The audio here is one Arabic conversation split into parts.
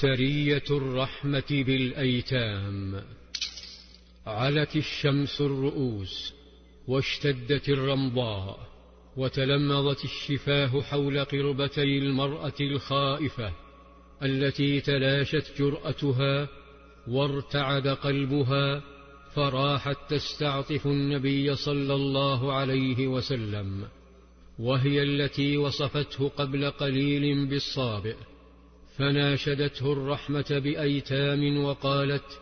سرية الرحمة بالأيتام. علت الشمس الرؤوس واشتدت الرمضاء وتلمضت الشفاه حول قربتي المرأة الخائفة التي تلاشت جرأتها وارتعد قلبها فراحت تستعطف النبي صلى الله عليه وسلم وهي التي وصفته قبل قليل بالصابئ. فناشدته الرحمة بأيتام وقالت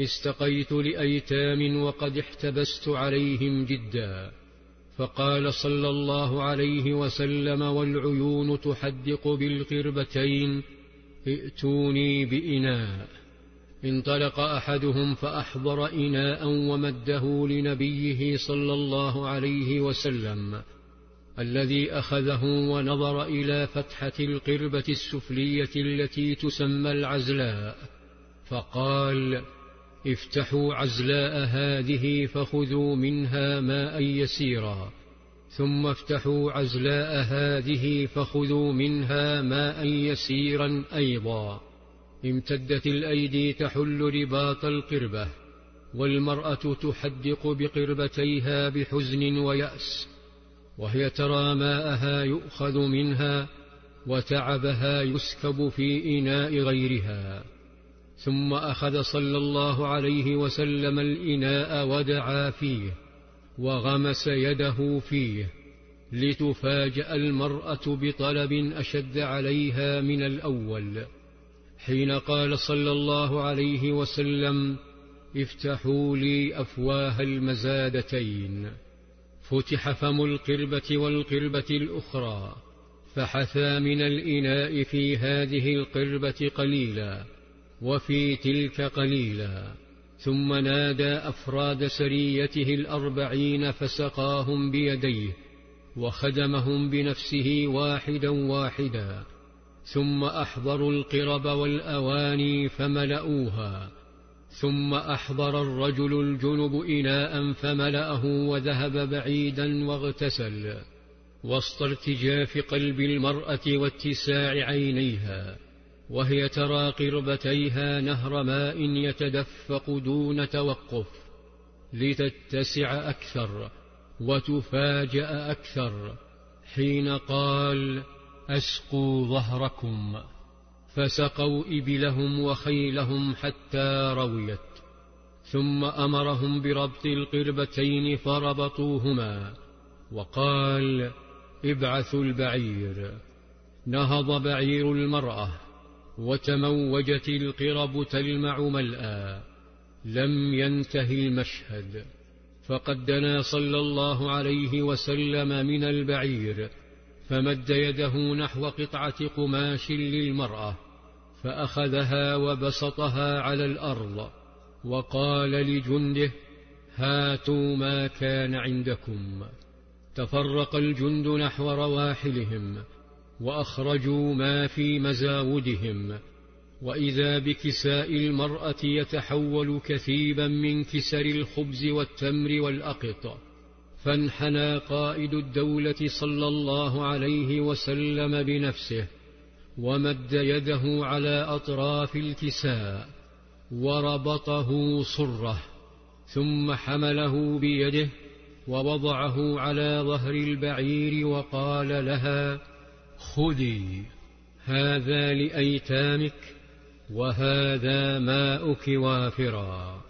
استقيت لأيتام وقد احتبست عليهم جدا. فقال صلى الله عليه وسلم والعيون تحدق بالقربتين ائتوني بإناء. انطلق أحدهم فأحضر إناء ومده لنبيه صلى الله عليه وسلم. الذي أخذه ونظر إلى فتحة القربة السفلية التي تسمى العزلاء فقال افتحوا عزلاء هذه فخذوا منها ماء يسيرا ثم افتحوا عزلاء هذه فخذوا منها ماء يسيرا أيضا. امتدت الأيدي تحل رباط القربة والمرأة تحدق بقربتيها بحزن ويأس وهي ترى ماءها يؤخذ منها وتعبها يسكب في إناء غيرها. ثم أخذ صلى الله عليه وسلم الإناء ودعا فيه وغمس يده فيه لتفاجأ المرأة بطلب أشد عليها من الأول. حين قال صلى الله عليه وسلم افتحوا لي أفواه المزادتين فتح فم القربة والقربة الأخرى فحثى من الإناء في هذه القربة قليلا وفي تلك قليلا ثم نادى أفراد سريته الأربعين فسقاهم بيديه وخدمهم بنفسه واحدا واحدا ثم أحضروا القرب والأواني فملؤوها ثم أحضر الرجل الجنب إناء فملأه وذهب بعيدا واغتسل وسط ارتجاف قلب المرأة واتساع عينيها وهي ترى قربتيها نهر ماء يتدفق دون توقف لتتسع أكثر وتفاجأ أكثر حين قال أسقوا ظهركم. فسقوا إبلهم وخيلهم حتى رويت ثم أمرهم بربط القربتين فربطوهما وقال ابعثوا البعير. نهض بعير المرأة وتموجت القرب تلمع ملأى لم ينتهي المشهد فقد دنا صلى الله عليه وسلم من البعير. فمد يده نحو قطعة قماش للمرأة فأخذها وبسطها على الأرض وقال لجنده هاتوا ما كان عندكم. تفرق الجند نحو رواحلهم وأخرجوا ما في مزاودهم وإذا بكساء المرأة يتحول كثيبا من كسر الخبز والتمر والأقط. فانحنى قائد الدولة صلى الله عليه وسلم بنفسه ومد يده على أطراف الكساء وربطه صرة ثم حمله بيده ووضعه على ظهر البعير وقال لها خذي هذا لأيتامك وهذا ماؤك وافرا.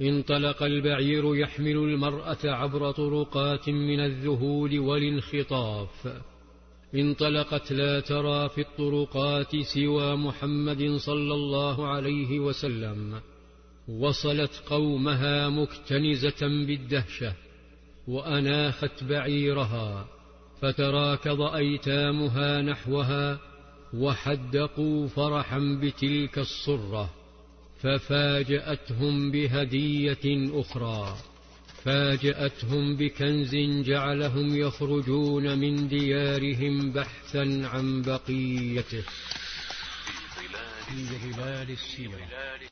انطلق البعير يحمل المرأة عبر طرقات من الذهول والانخطاف. انطلقت لا ترى في الطرقات سوى محمد صلى الله عليه وسلم. وصلت قومها مكتنزة بالدهشة وأناخت بعيرها. فتراكض أيتامها نحوها وحدقوا فرحا بتلك الصرة. ففاجأتهم بهدية أخرى. فاجأتهم بكنز جعلهم يخرجون من ديارهم بحثا عن بقيته. في ظلال السيرة